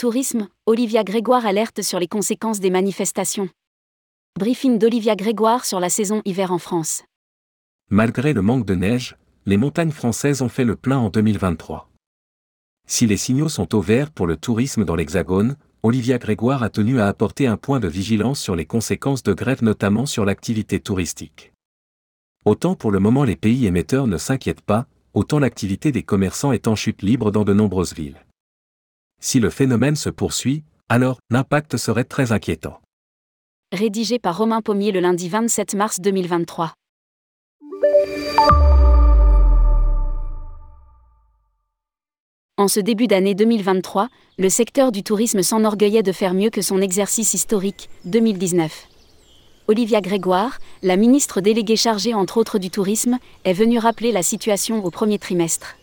Tourisme, Olivia Grégoire alerte sur les conséquences des manifestations. Briefing d'Olivia Grégoire sur la saison hiver en France. Malgré le manque de neige, les montagnes françaises ont fait le plein en 2023. Si les signaux sont au vert pour le tourisme dans l'Hexagone, Olivia Grégoire a tenu à apporter un point de vigilance sur les conséquences de grève notamment sur l'activité touristique. Autant pour le moment les pays émetteurs ne s'inquiètent pas, autant l'activité des commerçants est en chute libre dans de nombreuses villes. Si le phénomène se poursuit, alors l'impact serait très inquiétant. Rédigé par Romain Pommier le lundi 27 mars 2023. En ce début d'année 2023, le secteur du tourisme s'enorgueillait de faire mieux que son exercice historique, 2019. Olivia Grégoire, la ministre déléguée chargée entre autres du tourisme, est venue rappeler la situation au premier trimestre.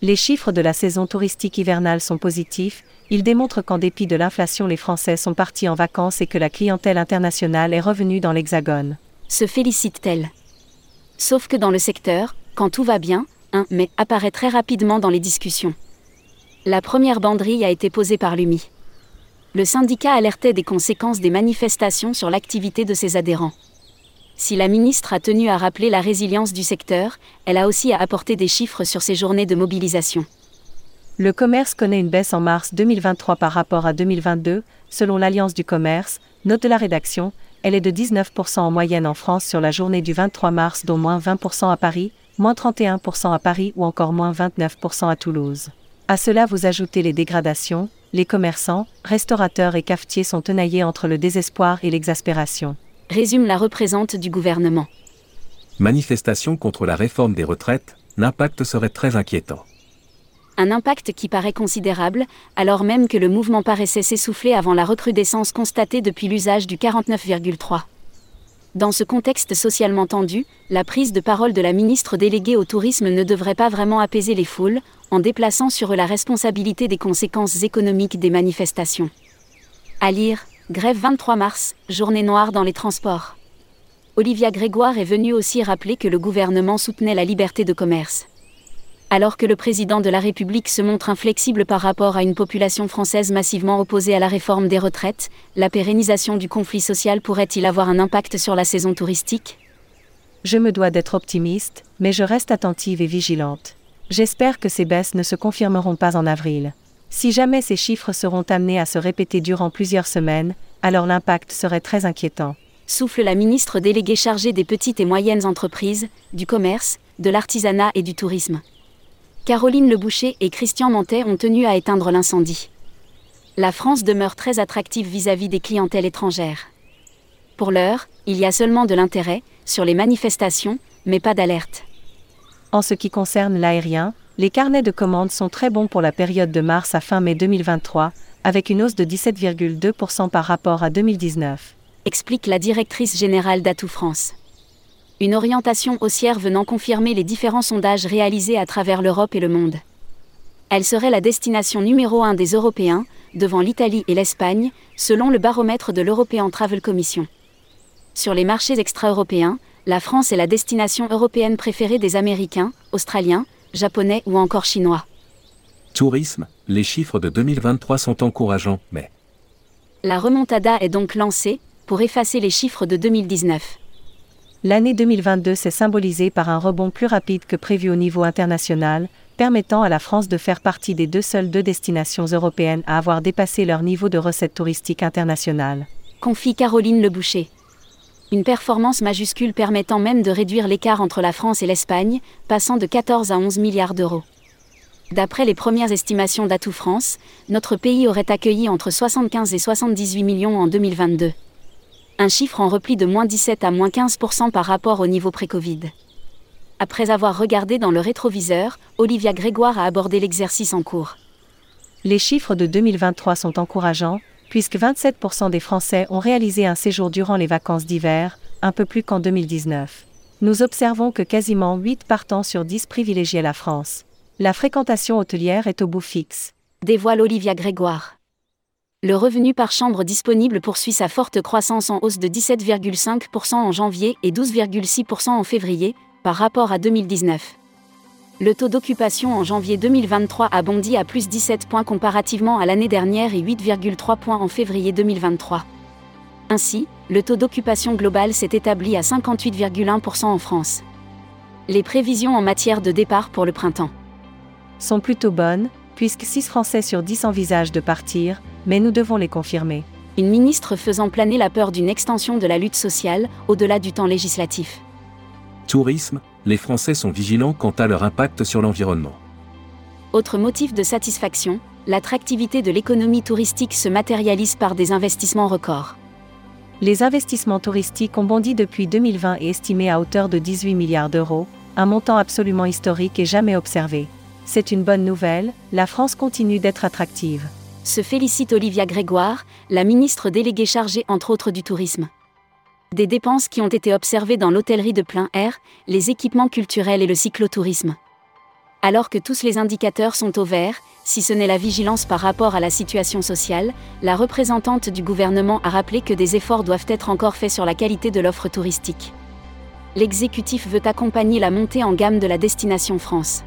Les chiffres de la saison touristique hivernale sont positifs, ils démontrent qu'en dépit de l'inflation les Français sont partis en vacances et que la clientèle internationale est revenue dans l'Hexagone. Se félicite-t-elle? Sauf que dans le secteur, quand tout va bien, un mais apparaît très rapidement dans les discussions. La première banderille a été posée par l'UMI. Le syndicat alertait des conséquences des manifestations sur l'activité de ses adhérents. Si la ministre a tenu à rappeler la résilience du secteur, elle a aussi apporté des chiffres sur ces journées de mobilisation. Le commerce connaît une baisse en mars 2023 par rapport à 2022, selon l'Alliance du commerce, note la rédaction, elle est de 19% en moyenne en France sur la journée du 23 mars, dont moins 20% à Paris, moins 31% à Paris ou encore moins 29% à Toulouse. À cela vous ajoutez les dégradations, les commerçants, restaurateurs et cafetiers sont tenaillés entre le désespoir et l'exaspération. Résume la représente du gouvernement. Manifestation contre la réforme des retraites, l'impact serait très inquiétant. Un impact qui paraît considérable, alors même que le mouvement paraissait s'essouffler avant la recrudescence constatée depuis l'usage du 49,3. Dans ce contexte socialement tendu, la prise de parole de la ministre déléguée au tourisme ne devrait pas vraiment apaiser les foules, en déplaçant sur eux la responsabilité des conséquences économiques des manifestations. À lire, Grève 23 mars, journée noire dans les transports. Olivia Grégoire est venue aussi rappeler que le gouvernement soutenait la liberté de commerce. Alors que le président de la République se montre inflexible par rapport à une population française massivement opposée à la réforme des retraites, la pérennisation du conflit social pourrait-il avoir un impact sur la saison touristique? Je me dois d'être optimiste, mais je reste attentive et vigilante. J'espère que ces baisses ne se confirmeront pas en avril. Si jamais ces chiffres seront amenés à se répéter durant plusieurs semaines, alors l'impact serait très inquiétant. Souffle la ministre déléguée chargée des petites et moyennes entreprises, du commerce, de l'artisanat et du tourisme. Caroline Leboucher et Christian Mantet ont tenu à éteindre l'incendie. La France demeure très attractive vis-à-vis des clientèles étrangères. Pour l'heure, il y a seulement de l'intérêt, sur les manifestations, mais pas d'alerte. En ce qui concerne l'aérien, les carnets de commandes sont très bons pour la période de mars à fin mai 2023, avec une hausse de 17,2% par rapport à 2019. Explique la directrice générale d'Atout France. Une orientation haussière venant confirmer les différents sondages réalisés à travers l'Europe et le monde. Elle serait la destination numéro un des Européens, devant l'Italie et l'Espagne, selon le baromètre de l'European Travel Commission. Sur les marchés extra-européens, la France est la destination européenne préférée des Américains, Australiens, Japonais ou encore Chinois. Tourisme, les chiffres de 2023 sont encourageants, mais... La remontada est donc lancée, pour effacer les chiffres de 2019. L'année 2022 s'est symbolisée par un rebond plus rapide que prévu au niveau international, permettant à la France de faire partie des deux seules deux destinations européennes à avoir dépassé leur niveau de recettes touristiques internationales. Confie Caroline Leboucher une performance majuscule permettant même de réduire l'écart entre la France et l'Espagne, passant de 14 à 11 milliards d'euros. D'après les premières estimations d'Atout France, notre pays aurait accueilli entre 75 et 78 millions en 2022. Un chiffre en repli de moins 17 à moins 15% par rapport au niveau pré-Covid. Après avoir regardé dans le rétroviseur, Olivia Grégoire a abordé l'exercice en cours. Les chiffres de 2023 sont encourageants, puisque 27% des Français ont réalisé un séjour durant les vacances d'hiver, un peu plus qu'en 2019. Nous observons que quasiment 8 partants sur 10 privilégiaient la France. La fréquentation hôtelière est au bout fixe. Dévoile Olivia Grégoire. Le revenu par chambre disponible poursuit sa forte croissance en hausse de 17,5% en janvier et 12,6% en février, par rapport à 2019. Le taux d'occupation en janvier 2023 a bondi à plus 17 points comparativement à l'année dernière et 8,3 points en février 2023. Ainsi, le taux d'occupation global s'est établi à 58,1% en France. Les prévisions en matière de départ pour le printemps sont plutôt bonnes, puisque 6 Français sur 10 envisagent de partir, mais nous devons les confirmer. Une ministre faisant planer la peur d'une extension de la lutte sociale, au-delà du temps législatif. Tourisme, les Français sont vigilants quant à leur impact sur l'environnement. Autre motif de satisfaction, l'attractivité de l'économie touristique se matérialise par des investissements records. Les investissements touristiques ont bondi depuis 2020 et estimés à hauteur de 18 milliards d'euros, un montant absolument historique et jamais observé. C'est une bonne nouvelle, la France continue d'être attractive. Se félicite Olivia Grégoire, la ministre déléguée chargée entre autres du tourisme. Des dépenses qui ont été observées dans l'hôtellerie de plein air, les équipements culturels et le cyclotourisme. Alors que tous les indicateurs sont au vert, si ce n'est la vigilance par rapport à la situation sociale, la représentante du gouvernement a rappelé que des efforts doivent être encore faits sur la qualité de l'offre touristique. L'exécutif veut accompagner la montée en gamme de la destination France.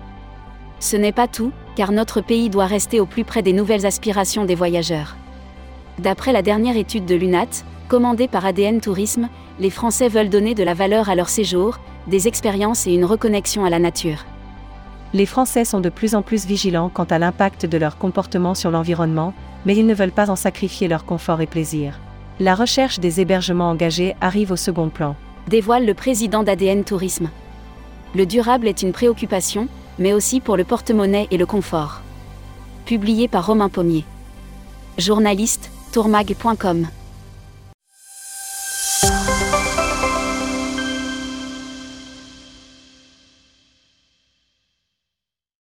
Ce n'est pas tout, car notre pays doit rester au plus près des nouvelles aspirations des voyageurs. D'après la dernière étude de l'UNAT, commandée par ADN Tourisme, les Français veulent donner de la valeur à leur séjour, des expériences et une reconnexion à la nature. Les Français sont de plus en plus vigilants quant à l'impact de leur comportement sur l'environnement, mais ils ne veulent pas en sacrifier leur confort et plaisir. La recherche des hébergements engagés arrive au second plan. Dévoile le président d'ADN Tourisme. Le durable est une préoccupation, mais aussi pour le porte-monnaie et le confort. Publié par Romain Pommier. Journaliste, tourmag.com.